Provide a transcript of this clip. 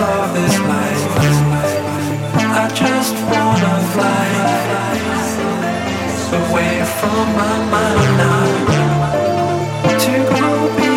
of this life. I just wanna fly away from my mind now to go beyond